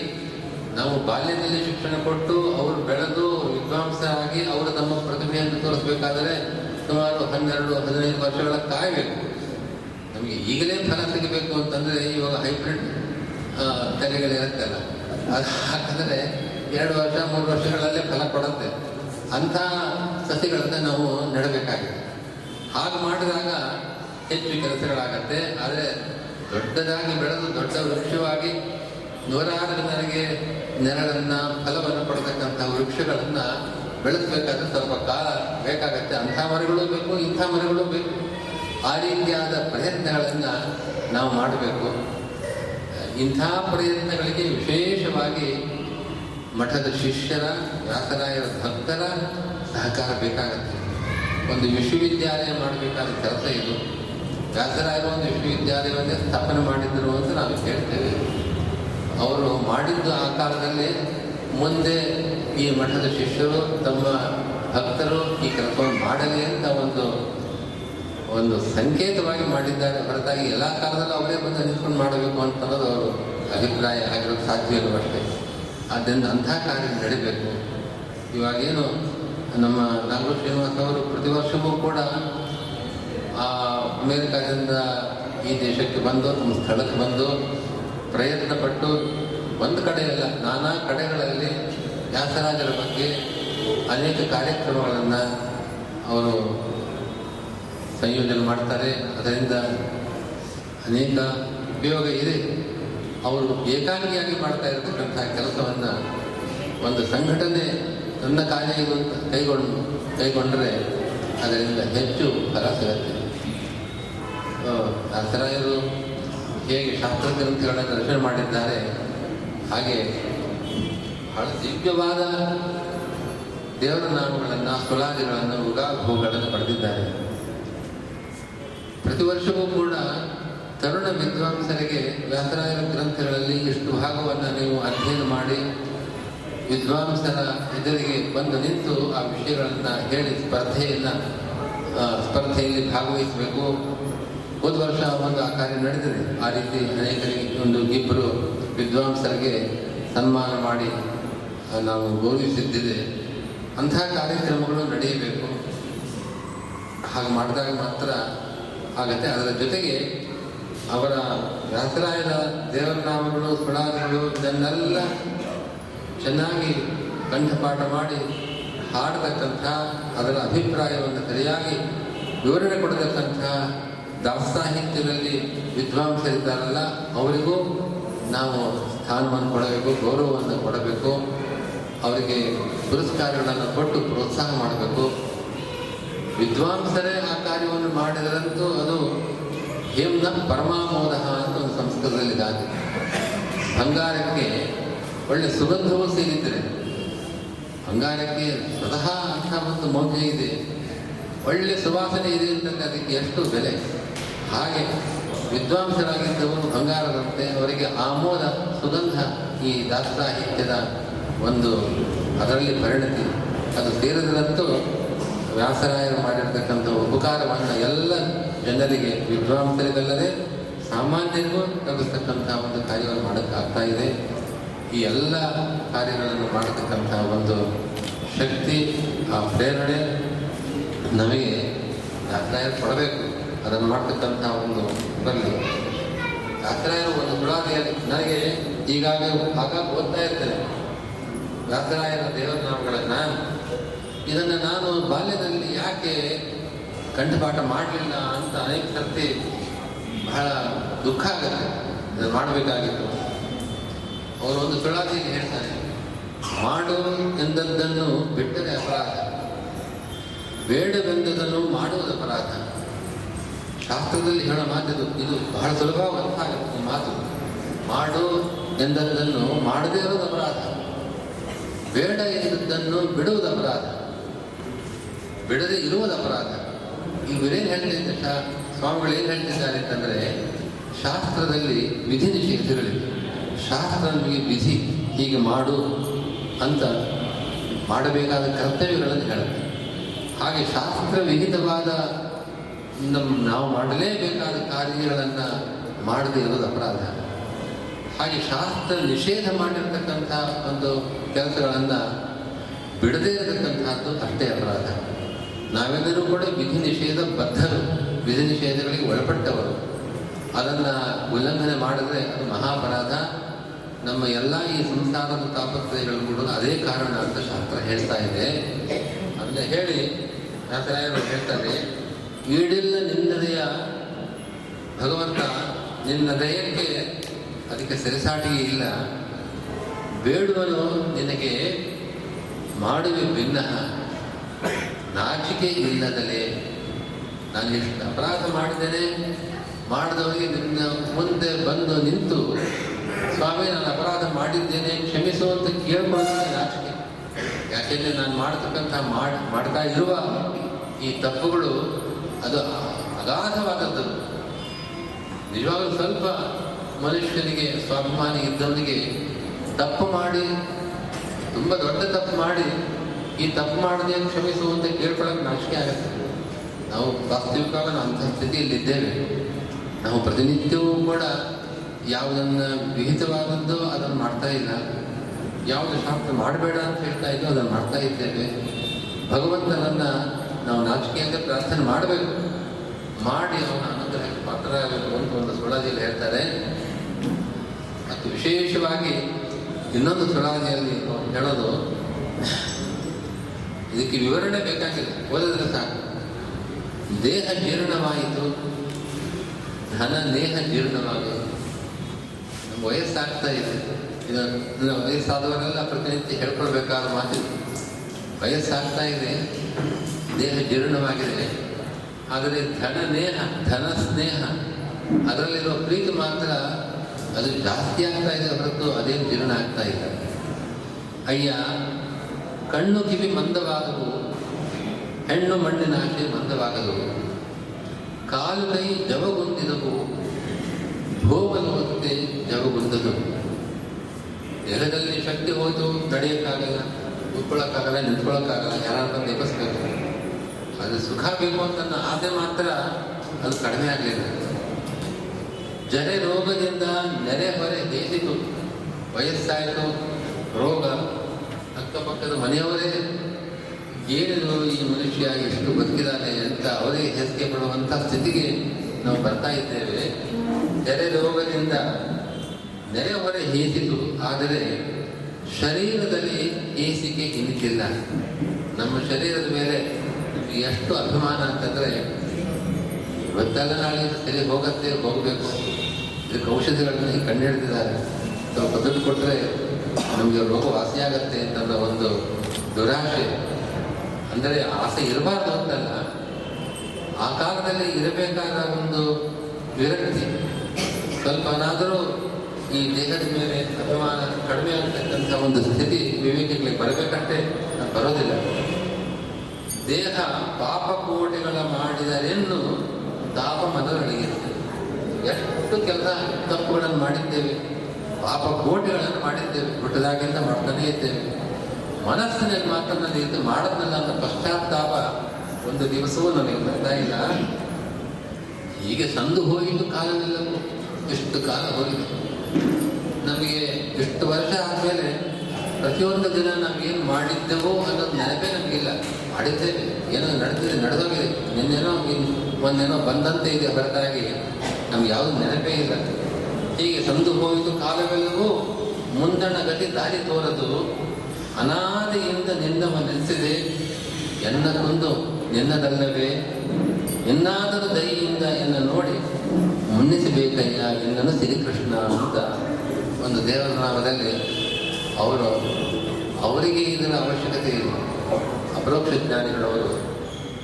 ನಾವು ಬಾಲ್ಯದಲ್ಲಿ ಶಿಕ್ಷಣ ಕೊಟ್ಟು, ಅವರು ಬೆಳೆದು ವಿದ್ವಾಂಸರಾಗಿ ಅವರು ತಮ್ಮ ಪ್ರತಿಭೆಯನ್ನು ತೋರಿಸಬೇಕಾದರೆ ಸುಮಾರು ಹನ್ನೆರಡು, ಹದಿನೈದು ವರ್ಷಗಳ ಕಾಯಬೇಕು ನಮಗೆ ಈಗಲೇ ಫಲ ಸಿಗಬೇಕು ಅಂತಂದರೆ ಇವಾಗ ಹೈಬ್ರಿಡ್ ತಲೆಗಳಿರುತ್ತಲ್ಲ ಅದು ಹಾಕಿದ್ರೆ ಎರಡು ವರ್ಷ, ಮೂರು ವರ್ಷಗಳಲ್ಲೇ ಫಲ ಕೊಡುತ್ತೆ. ಅಂಥ ಸಸಿಗಳನ್ನು ನಾವು ನೆಡಬೇಕಾಗಿದೆ. ಹಾಗೆ ಮಾಡಿದಾಗ ಹೆಚ್ಚು ಕೆಲಸಗಳಾಗತ್ತೆ. ಆದರೆ ದೊಡ್ಡದಾಗಿ ಬೆಳೆದು ದೊಡ್ಡ ವೃಕ್ಷವಾಗಿ ನೂರಾರು ಜನರಿಗೆ ನೆರಳನ್ನು, ಫಲವನ್ನು ಕೊಡತಕ್ಕಂಥ ವೃಕ್ಷಗಳನ್ನ ಬೆಳೆಸಬೇಕಾದ್ರೆ ಸ್ವಲ್ಪ ಕಾಲ ಬೇಕಾಗತ್ತೆ. ಅಂಥ ಮರಗಳು ಬೇಕು, ಇಂಥ ಮರಗಳು ಬೇಕು. ಆ ರೀತಿಯಾದ ಪ್ರಯತ್ನಗಳನ್ನು ನಾವು ಮಾಡಬೇಕು. ಇಂಥ ಪ್ರಯತ್ನಗಳಿಗೆ ವಿಶೇಷವಾಗಿ ಮಠದ ಶಿಷ್ಯರ, ವ್ಯಾಸರಾಯರ ಭಕ್ತರ ಸಹಕಾರ ಬೇಕಾಗತ್ತೆ. ಒಂದು ವಿಶ್ವವಿದ್ಯಾಲಯ ಮಾಡಬೇಕಾದ ಕೆಲಸ ಇದು. ವ್ಯಾಸರಾಯರು ಒಂದು ವಿಶ್ವವಿದ್ಯಾಲಯವನ್ನೇ ಸ್ಥಾಪನೆ ಮಾಡಿದ್ದರು ಅಂತ ನಾವು ಕೇಳ್ತೇವೆ. ಅವರು ಮಾಡಿದ್ದು ಆ ಕಾಲದಲ್ಲಿ ಮುಂದೆ ಈ ಮಠದ ಶಿಷ್ಯರು ತಮ್ಮ ಭಕ್ತರು ಈ ಕೆಲಸವನ್ನು ಮಾಡಲಿ ಅಂತ ಒಂದು ಒಂದು ಸಂಕೇತವಾಗಿ ಮಾಡಿದ್ದಾರೆ. ಹೊರತಾಗಿ ಎಲ್ಲ ಕಾಲದಲ್ಲೂ ಅವರೇ ಬಂದು ನಿಂತ್ಕೊಂಡು ಮಾಡಬೇಕು ಅಂತ ಅನ್ನೋದು ಅವರು ಅಭಿಪ್ರಾಯ ಆಗಿರೋದು ಸಾಧ್ಯ ಅಷ್ಟೇ ಆದ್ದರಿಂದ ಅಂಥ ಕಾರ್ಯ ನಡೀಬೇಕು. ಇವಾಗೇನು ನಮ್ಮ ನಾಗರು ಶ್ರೀನಿವಾಸ್ ಅವರು ಪ್ರತಿ ವರ್ಷವೂ ಕೂಡ ಆ ಅಮೇರಿಕಾದಿಂದ ಈ ದೇಶಕ್ಕೆ ಬಂದು ನಮ್ಮ ಸ್ಥಳಕ್ಕೆ ಬಂದು ಪ್ರಯತ್ನ ಪಟ್ಟು ಒಂದು ಕಡೆಯಲ್ಲ, ನಾನಾ ಕಡೆಗಳಲ್ಲಿ ವ್ಯಾಸರಾಜರ ಬಗ್ಗೆ ಅನೇಕ ಕಾರ್ಯಕ್ರಮಗಳನ್ನು ಅವರು ಸಂಯೋಜನೆ ಮಾಡ್ತಾರೆ. ಅದರಿಂದ ಅನೇಕ ಉಪಯೋಗ ಇದೆ. ಅವರು ಏಕಾಂಗಿಯಾಗಿ ಮಾಡ್ತಾ ಇರತಕ್ಕಂತಹ ಕೆಲಸವನ್ನು ಒಂದು ಸಂಘಟನೆ ತನ್ನ ಕಾರ್ಯ ಕೈಗೊಂಡು, ಕೈಗೊಂಡರೆ ಅದರಿಂದ ಹೆಚ್ಚು ಫಲ ಸಿಗುತ್ತೆ ದಾಸರಾಯರು ಹೇಗೆ ಶಾಸ್ತ್ರ ಗ್ರಂಥಗಳನ್ನು ರಚನೆ ಮಾಡಿದ್ದಾರೆ. ಹಾಗೆ ಬಹಳ ದಿವ್ಯವಾದ ದೇವರ ನಾಮಗಳನ್ನು ಸುಲಾದಿಗಳನ್ನು ಉಗಾಭೋಗಳನ್ನು ಪಡೆದಿದ್ದಾರೆ. ಪ್ರತಿ ವರ್ಷವೂ ಕೂಡ ತರುಣ ವಿದ್ವಾಂಸರಿಗೆ ವ್ಯಾಸರಾಯರ ಗ್ರಂಥಗಳಲ್ಲಿ ಇಷ್ಟು ಭಾಗವನ್ನು ನೀವು ಅಧ್ಯಯನ ಮಾಡಿ ವಿದ್ವಾಂಸರ ಎದುರಿಗೆ ಬಂದು ನಿಂತು ಆ ವಿಷಯಗಳನ್ನು ಹೇಳಿ ಸ್ಪರ್ಧೆಯನ್ನು ಸ್ಪರ್ಧೆಯಲ್ಲಿ ಭಾಗವಹಿಸಬೇಕು. ಹೋದ ವರ್ಷ ಒಂದು ಆ ಕಾರ್ಯ ನಡೆದಿದೆ. ಆ ರೀತಿ ಅನೇಕರಿಗೆ ಒಂದು ಇಬ್ಬರು ವಿದ್ವಾಂಸರಿಗೆ ಸನ್ಮಾನ ಮಾಡಿ ನಾವು ಗೌರವಿಸಿದ್ದಿದೆ ಅಂತಹ ಕಾರ್ಯಕ್ರಮಗಳು ನಡೆಯಬೇಕು. ಹಾಗೆ ಮಾಡಿದಾಗ ಮಾತ್ರ ಆಗತ್ತೆ. ಅದರ ಜೊತೆಗೆ ಅವರ ವ್ಯಾಸರಾಯದ ದೇವರ ನಾಮಗಳು ಸುಳಾದಿಗಳು ಇದನ್ನೆಲ್ಲ ಚೆನ್ನಾಗಿ ಕಂಠಪಾಠ ಮಾಡಿ ಹಾಡತಕ್ಕಂಥ, ಅದರ ಅಭಿಪ್ರಾಯವನ್ನು ಸರಿಯಾಗಿ ವಿವರಣೆ ಕೊಡತಕ್ಕಂಥ ದಾಸಾಹಿತ್ಯದಲ್ಲಿ ವಿದ್ವಾಂಸರಿದ್ದಾರಲ್ಲ, ಅವರಿಗೂ ನಾವು ಸ್ಥಾನವನ್ನು ಕೊಡಬೇಕು, ಗೌರವವನ್ನು ಕೊಡಬೇಕು. ಅವರಿಗೆ ಪುರಸ್ಕಾರಗಳನ್ನು ಕೊಟ್ಟು ಪ್ರೋತ್ಸಾಹ ಮಾಡಬೇಕು. ವಿದ್ವಾಂಸರೇ ಆ ಕಾರ್ಯವನ್ನು ಮಾಡಿದರಂತೂ ಅದು ಹೇಮ್ನ ಪರಮಾಮೋದ ಅಂತ ಒಂದು ಸಂಸ್ಕೃತದಲ್ಲಿ ಗಾದೆ ಬಂಗಾರಕ್ಕೆ ಒಳ್ಳೆ ಸುಗಂಧವೂ ಸೇರಿದ್ದರೆ ಬಂಗಾರಕ್ಕೆ ಸ್ವತಃ ಅಂಥ ಒಂದು ಮೌಲ್ಯ ಇದೆ. ಒಳ್ಳೆ ಸುವಾಸನೆ ಇದೆ ಅಂತಂದರೆ ಅದಕ್ಕೆ ಎಷ್ಟು ಬೆಲೆ? ಹಾಗೆ ವಿದ್ವಾಂಸರಾಗಿದ್ದವರು ಬಂಗಾರದಂತೆ ಅವರಿಗೆ ಆಮೋದ ಸುಗಂಧ ಈ ದಾಸಾಹಿತ್ಯದ ಒಂದು ಅದರಲ್ಲಿ ಪರಿಣತಿ. ಅದು ಸೇರಿದ್ರಂತೂ ವ್ಯಾಸರಾಯರು ಮಾಡಿರ್ತಕ್ಕಂಥ ಉಪಕಾರವನ್ನು ಎಲ್ಲ ಜನರಿಗೆ, ವಿದ್ವಾಂಸರಿಗಲ್ಲದೆ ಸಾಮಾನ್ಯರಿಗೂ ತಗ್ಗಿಸ್ತಕ್ಕಂಥ ಒಂದು ಕಾರ್ಯವನ್ನು ಮಾಡೋಕ್ಕಾಗ್ತಾ ಇದೆ. ಈ ಎಲ್ಲ ಕಾರ್ಯಗಳನ್ನು ಮಾಡತಕ್ಕಂಥ ಒಂದು ಶಕ್ತಿ ಆ ಪ್ರೇರಣೆ ನಮಗೆ ವ್ಯಾಸರಾಯರು ಕೊಡಬೇಕು. ಅದನ್ನು ಮಾಡ್ತಕ್ಕಂಥ ಒಂದು ಬರಲಿ ವ್ಯಾಸರಾಯರು ಒಂದು ಸುಳಾದಿಯಲ್ಲಿ ನನಗೆ ಈಗಾಗಲೇ ಆಗಾಗ ಓದ್ತಾ ಇರ್ತೇನೆ. ವ್ಯಾಸರಾಯರ ದೇವನಾಮಗಳನ್ನು ಇದನ್ನು ನಾನು ಬಾಲ್ಯದಲ್ಲಿ ಯಾಕೆ ಕಂಠಪಾಠ ಮಾಡಲಿಲ್ಲ ಅಂತ ಅನೇಕ ಸರ್ತಿ ಬಹಳ ದುಃಖ ಆಗುತ್ತೆ. ಇದನ್ನು ಮಾಡಬೇಕಾಗಿತ್ತು. ಅವರು ಒಂದು ಸುಳಾದಿಯಲ್ಲಿ ಹೇಳ್ತಾರೆ ಮಾಡು ಎಂದದ್ದನ್ನು ಬಿಟ್ಟರೆ ಅಪರಾಧ ಬೇಡವೆಂದದನ್ನು ಮಾಡುವುದು ಅಪರಾಧ. ಶಾಸ್ತ್ರದಲ್ಲಿ ಹೇಳೋ ಮಾತಿದು ಇದು ಬಹಳ ಸುಲಭವಾಗಿ ಆಗುತ್ತೆ ಈ ಮಾತು. ಮಾಡು ಎಂದದ್ದನ್ನು ಮಾಡದೇ ಇರೋದು ಅಪರಾಧ. ಬೇಡ ಎಂದದ್ದನ್ನು ಬಿಡುವುದು ಅಪರಾಧ. ಬಿಡದೆ ಇರುವುದು ಅಪರಾಧ. ಇವರೇನು ಹೇಳ್ತಿದ್ದ ಸ್ವಾಮಿಗಳು ಏನು ಹೇಳ್ತಿದ್ದಾರೆ ಅಂತಂದರೆ, ಶಾಸ್ತ್ರದಲ್ಲಿ ವಿಧಿ ನಿಷೇಧಗಳಿವೆ ಶಾಸ್ತ್ರ ನಮಗೆ ವಿಧಿ ಹೀಗೆ ಮಾಡು ಅಂತ ಮಾಡಬೇಕಾದ ಕರ್ತವ್ಯಗಳನ್ನು ಹೇಳುತ್ತೆ ಹಾಗೆ ಶಾಸ್ತ್ರ ವಿಹಿತವಾದ ನಮ್ಮ ನಾವು ಮಾಡಲೇಬೇಕಾದ ಕಾರ್ಯಗಳನ್ನು ಮಾಡದೇ ಇರೋದು ಅಪರಾಧ. ಹಾಗೆ ಶಾಸ್ತ್ರ ನಿಷೇಧ ಮಾಡಿರ್ತಕ್ಕಂಥ ಒಂದು ಕೆಲಸಗಳನ್ನು ಬಿಡದೇ ಇರತಕ್ಕಂಥದ್ದು ಅಷ್ಟೇ ಅಪರಾಧ. ನಾವೆಲ್ಲರೂ ಕೂಡ ವಿಧಿ ನಿಷೇಧ ಬದ್ಧರು. ವಿಧಿ ನಿಷೇಧಗಳಿಗೆ ಒಳಪಟ್ಟವರು. ಅದನ್ನು ಉಲ್ಲಂಘನೆ ಮಾಡಿದ್ರೆ ಅದು ಮಹಾಪರಾಧ ನಮ್ಮ ಎಲ್ಲ ಈ ಸಂಸಾರದ ತಾಪತ್ರಯಗಳು ಕೂಡ ಅದೇ ಕಾರಣ ಅಂತ ಶಾಸ್ತ್ರ ಹೇಳ್ತಾ ಇದೆ. ಅಂತ ಹೇಳಿ, ಶಾಸ್ತ್ರಾಯರು ಹೇಳ್ತಾರೆ, ಈಡಿಲ್ಲ ನಿನ್ನದೆಯ ಭಗವಂತ ನಿನ್ನ ದಯಕ್ಕೆ ಅದಕ್ಕೆ ಸರಿಸಾಟಿಗೆ ಇಲ್ಲ. ಬೇಡುವನು ನಿನಗೆ ಮಾಡುವೆ ಭಿನ್ನ ನಾಚಿಕೆ ಇಲ್ಲದಲೇ ನಾನು ಎಷ್ಟು ಅಪರಾಧ ಮಾಡಿದ್ದೇನೆ. ಮಾಡಿದವರಿಗೆ ನಿನ್ನ ಮುಂದೆ ಬಂದು ನಿಂತು, ಸ್ವಾಮಿ, ನಾನು ಅಪರಾಧ ಮಾಡಿದ್ದೇನೆ ಕ್ಷಮಿಸುವಂತ ಕೇಳ್ಕೊಳ್ಳೋದೇ ನಾಚಿಕೆ. ಯಾಕೆಂದ್ರೆ ನಾನು ಮಾಡ್ತಕ್ಕಂಥ ಮಾಡಿ, ಮಾಡ್ತಾ ಇರುವ ಈ ತಪ್ಪುಗಳು ಅದು ಅಗಾಧವಾದದ್ದು. ನಿಜವಾಗಲೂ ಸ್ವಲ್ಪ ಮನುಷ್ಯನಿಗೆ, ಸ್ವಾಭಿಮಾನಿ ಇದ್ದವನಿಗೆ ತಪ್ಪು ಮಾಡಿ, ತುಂಬ ದೊಡ್ಡ ತಪ್ಪು ಮಾಡಿ, ಈ ತಪ್ಪು ಮಾಡಿದೆ ಕ್ಷಮಿಸು ಅಂತ ಕೇಳ್ಕೊಳ್ಳೋಕೆ ನಾಚಿಕೆ ಆಗುತ್ತೆ. ನಾವು ವಾಸ್ತವ ನಾವು ಅಂಥ ಸ್ಥಿತಿಯಲ್ಲಿದ್ದೇವೆ ನಾವು ಪ್ರತಿನಿತ್ಯವೂ ಕೂಡ ಯಾವುದನ್ನು ವಿಹಿತವಾದದ್ದು ಅದನ್ನು ಮಾಡ್ತಾ ಇಲ್ಲ. ಯಾವುದು ಶಾಸ್ತ್ರ ಮಾಡಬೇಡ ಅಂತ ಹೇಳ್ತಾ ಇದ್ದೋ ಅದನ್ನು ಮಾಡ್ತಾ ಇದ್ದೇವೆ. ಭಗವಂತನನ್ನ ನಾವು ನಾಚಿಕೆಯಿಂದ ಪ್ರಾರ್ಥನೆ ಮಾಡಬೇಕು. ಮಾಡಿ ಅವನ ಅನುಗ್ರಹಕ್ಕೆ ಪಾತ್ರರಾಗಬೇಕು ಅಂತ ಒಂದು ಸುಳಾದಿಯಲ್ಲಿ ಹೇಳ್ತಾರೆ. ಮತ್ತು ವಿಶೇಷವಾಗಿ ಇನ್ನೊಂದು ಚುನಾವಣೆಯಲ್ಲಿ ಹೇಳೋದು, ಇದಕ್ಕೆ ವಿವರಣೆ ಬೇಕಾಗಿಲ್ಲ ಓದಿದ್ರೆ ಸಾಕು. ದೇಹ ಜೀರ್ಣವಾಯಿತು. ಧನ ನೇಹ ಜೀರ್ಣವಾಗೋದು. ನಮ್ಮ ವಯಸ್ಸಾಗ್ತಾ ಇದೆ. ಇದನ್ನು ಇದು ವಯಸ್ಸಾದವರೆಲ್ಲ ಪ್ರತಿನಿತ್ಯ ಹೇಳ್ಕೊಳ್ಬೇಕಾದ ಮಾತು ವಯಸ್ಸಾಗ್ತಾ ಇದೆ, ದೇಹ ಜೀರ್ಣವಾಗಿದೆ. ಆದರೆ ಧನ ನೇಹ ಧನ ಸ್ನೇಹ, ಅದರಲ್ಲಿರುವ ಪ್ರೀತಿ ಮಾತ್ರ ಅದು ಜಾಸ್ತಿ ಆಗ್ತಾ ಇದೆ ಹೊರತು ಅದೇನು ಜೀರ್ಣ ಆಗ್ತಾ ಇಲ್ಲ. ಅಯ್ಯ, ಕಣ್ಣು ಕಿವಿ ಮಂದವಾಗದು, ಹೆಣ್ಣು ಮಣ್ಣಿನ ಆಚೆ ಮಂದವಾಗದು. ಕಾಲು ಕೈ ಜವಗೊಂದಿದವು ಭೋಗಲು ಹೊತ್ತೆ ಜವಗುಂದದು. ನೆಲದಲ್ಲಿ ಶಕ್ತಿ ಹೋಯಿತು, ತಡೆಯೋಕ್ಕಾಗಲ್ಲ ಕೂತ್ಕೊಳ್ಳೋಕ್ಕಾಗಲ್ಲ ನಿಂತ್ಕೊಳ್ಳೋಕ್ಕಾಗಲ್ಲ ಯಾರು ಬಂದು ಎಬ್ಬಿಸ್ಬೇಕು. ಅದು ಸುಖ ಬೇಕು ಅಂತ ಆಸೆ ಮಾತ್ರ, ಅದು ಕಡಿಮೆ ಆಗಲಿಲ್ಲ. ಜರೆ ರೋಗದಿಂದ ನೆರೆ ಹೊರೆ ಹೇಸಿತು ವಯಸ್ಸಾಯಿತು, ರೋಗ. ಅಕ್ಕಪಕ್ಕದ ಮನೆಯವರೇ ಏನು ಈ ಮನುಷ್ಯ ಎಷ್ಟು ಬದುಕಿದ್ದಾನೆ ಅಂತ ಅವರೇ ಹೆಸರಿಗೆ ಪಡುವಂಥ ಸ್ಥಿತಿಗೆ ನಾವು ಬರ್ತಾ ಇದ್ದೇವೆ. ಜರೆ ರೋಗದಿಂದ ನೆರೆ ಹೊರೆ ಹೇಸಿತು ಆದರೆ ಶರೀರದಲ್ಲಿ ಏಸಿಕೆ ಇನಿತಿಲ್ಲ ನಮ್ಮ ಶರೀರದ ಮೇಲೆ ಎಷ್ಟು ಅಭಿಮಾನ ಅಂತಂದ್ರೆ ಇವತ್ತಲ್ಲ ನಾಳೆ ಸರಿ ಹೋಗತ್ತೆ, ಹೋಗಬೇಕು. ಇದಕ್ಕೆ ಔಷಧಿಗಳನ್ನು ಕಂಡು ಹಿಡಿದಿದ್ದಾರೆ ಸ್ವಲ್ಪ ದುಡ್ಡು ಕೊಟ್ಟರೆ ನಮಗೆ ರೋಗ ವಾಸಿಯಾಗತ್ತೆ ಅಂತ ಒಂದು ದುರಾಶೆ. ಅಂದರೆ ಆಸೆ ಇರಬಾರ್ದು ಅಂತಲ್ಲ. ಆ ಕಾಲದಲ್ಲಿ ಇರಬೇಕಾದ ಒಂದು ವಿರಕ್ತಿ. ಸ್ವಲ್ಪನಾದರೂ ಈ ದೇಹದ ಮೇಲೆ ಅಭಿಮಾನ ಕಡಿಮೆ ಆಗ್ತಕ್ಕಂಥ ಒಂದು ಸ್ಥಿತಿ ವಿವೇಕಗಳಿಗೆ ಬರಬೇಕಂತೆ ಬರೋದಿಲ್ಲ. ದೇಹ ಪಾಪ ಕೋಟಿಗಳ ಮಾಡಿದರೆನ್ನು ತಾಪ ಮದರೊಳಗಿರುತ್ತೆ ಎಷ್ಟು ಕೆಲಸ ತಪ್ಪುಗಳನ್ನು ಮಾಡಿದ್ದೇವೆ. ಪಾಪ ಕೋಟಿಗಳನ್ನು ಮಾಡಿದ್ದೇವೆ. ಹುಟ್ಟದಾಗಿಂದ ಮಾಡ್ತಾನೇ ಇದ್ದೇವೆ. ಮನಸ್ಸಿನಲ್ಲಿ ಮಾತ್ರ ನಾನು ಇದು ಮಾಡದ್ನಲ್ಲ ಅಂತ ಪಶ್ಚಾತ್ತಾಪ ಒಂದು ದಿವಸವೂ ನನಗೆ ಬರ್ತಾ ಇಲ್ಲ. ಹೀಗೆ ಸಂದು ಹೋಗಿದ್ದು ಕಾಲವಿಲ್ಲವೂ ಎಷ್ಟು ಕಾಲ ಹೋಗಿದೆ. ನಮಗೆ ಎಷ್ಟು ವರ್ಷ ಆದಮೇಲೆ ಪ್ರತಿಯೊಂದು ದಿನ ನಾವೇನು ಮಾಡಿದ್ದೆವೋ ಅನ್ನೋದು ನೆನಪೇ ನಮಗಿಲ್ಲ. ಮಾಡಿದ್ದೇವೆ. ಏನೋ ನಡೆದಿದೆ, ನಡೆದೋಗಿದೆ. ನಿನ್ನೇನೋ ಒಂದೇನೋ ಬಂದಂತೆ ಇದೆ ಹೊರತಾಗಿ. ನಮ್ಗೆ ಯಾವುದು ನೆನಪೇ ಇಲ್ಲ. ಹೀಗೆ ಸಂದು ಹೋಯಿತು ಕಾಲವೆಲ್ಲವೂ, ಮುಂದಣ ಗತಿ ದಾರಿ ತೋರದು. ಅನಾದಿಯಿಂದ ನಿನ್ನವ ನೆಲೆಸಿದೆ ಎನ್ನ ನಿನ್ನದಲ್ಲವೇ. ಇನ್ನಾದರೂ ದೈಯಿಂದ ಎನ್ನ ನೋಡಿ ಮುನ್ನಿಸಬೇಕಯ್ಯ, ಎನ್ನನು ಶ್ರೀಕೃಷ್ಣ ಅಂತ ಒಂದು ದೇವರ ನಾಮದಲ್ಲಿ ಅವರು, ಅವರಿಗೆ ಇದರ ಅವಶ್ಯಕತೆ ಇಲ್ಲ. ಅಪರೋಕ್ಷ ಜ್ಞಾನಿಗಳವರು,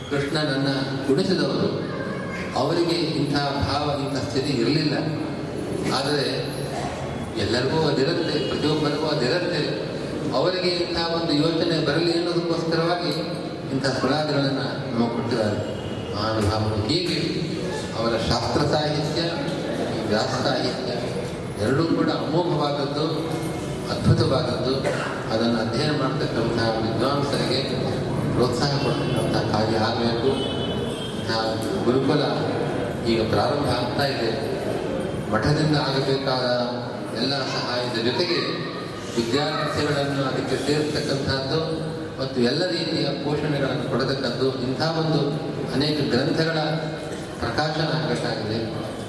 ಕೃಷ್ಣನನ್ನು ಕುಣಿಸಿದವರು ಅವರಿಗೆ ಇಂಥ ಭಾವ ಇಂಥ ಸ್ಥಿತಿ ಇರಲಿಲ್ಲ. ಆದರೆ ಎಲ್ಲರಿಗೂ ಅದಿರುತ್ತೆ, ಪ್ರತಿಯೊಬ್ಬರಿಗೂ ಅದಿರುತ್ತೆ. ಅವರಿಗೆ ಇಂಥ ಒಂದು ಯೋಚನೆ ಬರಲಿ ಅನ್ನೋದಕ್ಕೋಸ್ಕರವಾಗಿ ಇಂಥ ಸುಳಾದಿಗಳನ್ನು ನಾವು ಕೊಟ್ಟಿದ್ದಾರೆ. ಮಹಾನುಭಾವರು ಹೀಗೆ. ಅವರ ಶಾಸ್ತ್ರ ಸಾಹಿತ್ಯ ವ್ಯಾಸ ಸಾಹಿತ್ಯ ಎರಡೂ ಕೂಡ ಅಮೋಘವಾದದ್ದು, ಅದ್ಭುತವಾದದ್ದು. ಅದನ್ನು ಅಧ್ಯಯನ ಮಾಡತಕ್ಕಂಥ ವಿದ್ವಾಂಸರಿಗೆ ಪ್ರೋತ್ಸಾಹ ಕೊಡ್ತಕ್ಕಂಥ ಕಾರ್ಯ ಆಗಬೇಕು. ಇಂಥ ಗುರುಕುಲ ಈಗ ಪ್ರಾರಂಭ ಆಗ್ತಾ ಇದೆ. ಮಠದಿಂದ ಆಗಬೇಕಾದ ಎಲ್ಲ ಸಹಾಯದ ಜೊತೆಗೆ ವಿದ್ಯಾರ್ಥಿಗಳನ್ನು ಅದಕ್ಕೆ ಸೇರಿಸ್ತಕ್ಕಂಥದ್ದು ಮತ್ತು ಎಲ್ಲ ರೀತಿಯ ಪೋಷಣೆಗಳನ್ನು ಕೊಡತಕ್ಕದ್ದು ಇಂಥ ಒಂದು ಅನೇಕ ಗ್ರಂಥಗಳ ಪ್ರಕಾಶನ ಆಗಬೇಕಾಗಿದೆ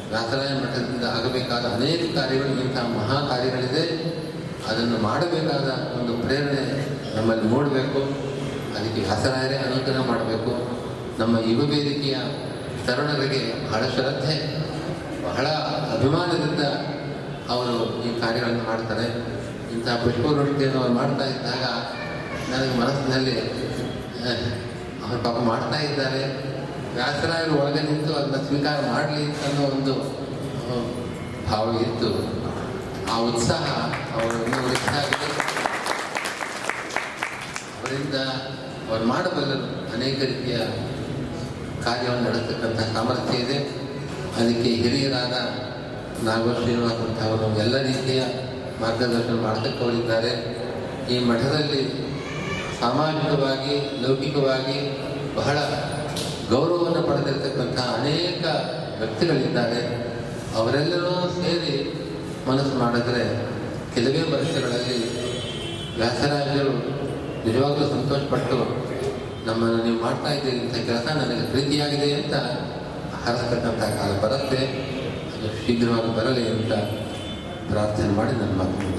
ವ್ಯಾಸರಾಯ ಮಠದಿಂದ ಆಗಬೇಕಾದ ಅನೇಕ ಕಾರ್ಯಗಳು, ಇಂಥ ಮಹಾ ಕಾರ್ಯಗಳಿದೆ. ಅದನ್ನು ಮಾಡಬೇಕಾದ ಒಂದು ಪ್ರೇರಣೆ ನಮ್ಮಲ್ಲಿ ಮೂಡಬೇಕು. ಅದಕ್ಕೆ ವ್ಯಾಸರಾಯರೇ ಅನುಗ್ರಹ ಮಾಡಬೇಕು. ನಮ್ಮ ಯುವ ವೇದಿಕೆಯ ತರುಣರಿಗೆ ಬಹಳ ಶ್ರದ್ಧೆ, ಬಹಳ ಅಭಿಮಾನದಿಂದ ಅವರು ಈ ಕಾರ್ಯಗಳನ್ನು ಮಾಡ್ತಾರೆ. ಇಂಥ ಪುಷ್ಪವೃಷ್ಟಿಯನ್ನು ಅವ್ರು ಮಾಡ್ತಾ ಇದ್ದಾಗ ನನಗೆ ಮನಸ್ಸಿನಲ್ಲಿ ಅವ್ರ ಪಾಪ ಮಾಡ್ತಾ ಇದ್ದಾರೆ. ವ್ಯಾಸರಾಯರು ಒಳಗೆ ನಿಂತು ಅದನ್ನ ಸ್ವೀಕಾರ ಮಾಡಲಿ ಅನ್ನೋ ಒಂದು ಭಾವ ಇತ್ತು. ಆ ಉತ್ಸಾಹ ಅವರನ್ನು ಹೆಚ್ಚಾಗಿದೆ ಅವರಿಂದ ಅವ್ರು ಮಾಡಬಲ್ಲರು ಅನೇಕ ರೀತಿಯ ಕಾರ್ಯವನ್ನು ನಡೆಸ್ತಕ್ಕಂಥ ಸಾಮರ್ಥ್ಯ ಇದೆ. ಅದಕ್ಕೆ ಹಿರಿಯರಾದ ನಾಗೋ ಶ್ರೀನಿವಾಸ ಅವರು ಎಲ್ಲ ರೀತಿಯ ಮಾರ್ಗದರ್ಶನ ಮಾಡತಕ್ಕವರಿದ್ದಾರೆ. ಈ ಮಠದಲ್ಲಿ ಸಾಮಾಜಿಕವಾಗಿ, ಲೌಕಿಕವಾಗಿ ಬಹಳ ಗೌರವವನ್ನು ಪಡೆದಿರತಕ್ಕಂಥ ಅನೇಕ ವ್ಯಕ್ತಿಗಳಿದ್ದಾರೆ. ಅವರೆಲ್ಲರೂ ಸೇರಿ ಮನಸ್ಸು ಮಾಡಿದ್ರೆ ಕೆಲವೇ ವರ್ಷಗಳಲ್ಲಿ ವ್ಯಾಸರಾಜರು ನಿಜವಾಗಲೂ ಸಂತೋಷಪಟ್ಟು ನಮ್ಮನ್ನು ನೀವು ಮಾಡ್ತಾ ಇದ್ದೀರಿ ಇಂಥ ಕೆಲಸ ನನಗೆ ಪ್ರೀತಿಯಾಗಿದೆ ಅಂತ ಹರಸ್ತಕ್ಕಂಥ ಕಾಲ ಬರುತ್ತೆ. ಅದು ಶೀಘ್ರವಾಗಿ ಬರಲಿ ಅಂತ ಪ್ರಾರ್ಥನೆ ಮಾಡಿ ನನ್ನ ಮಾತು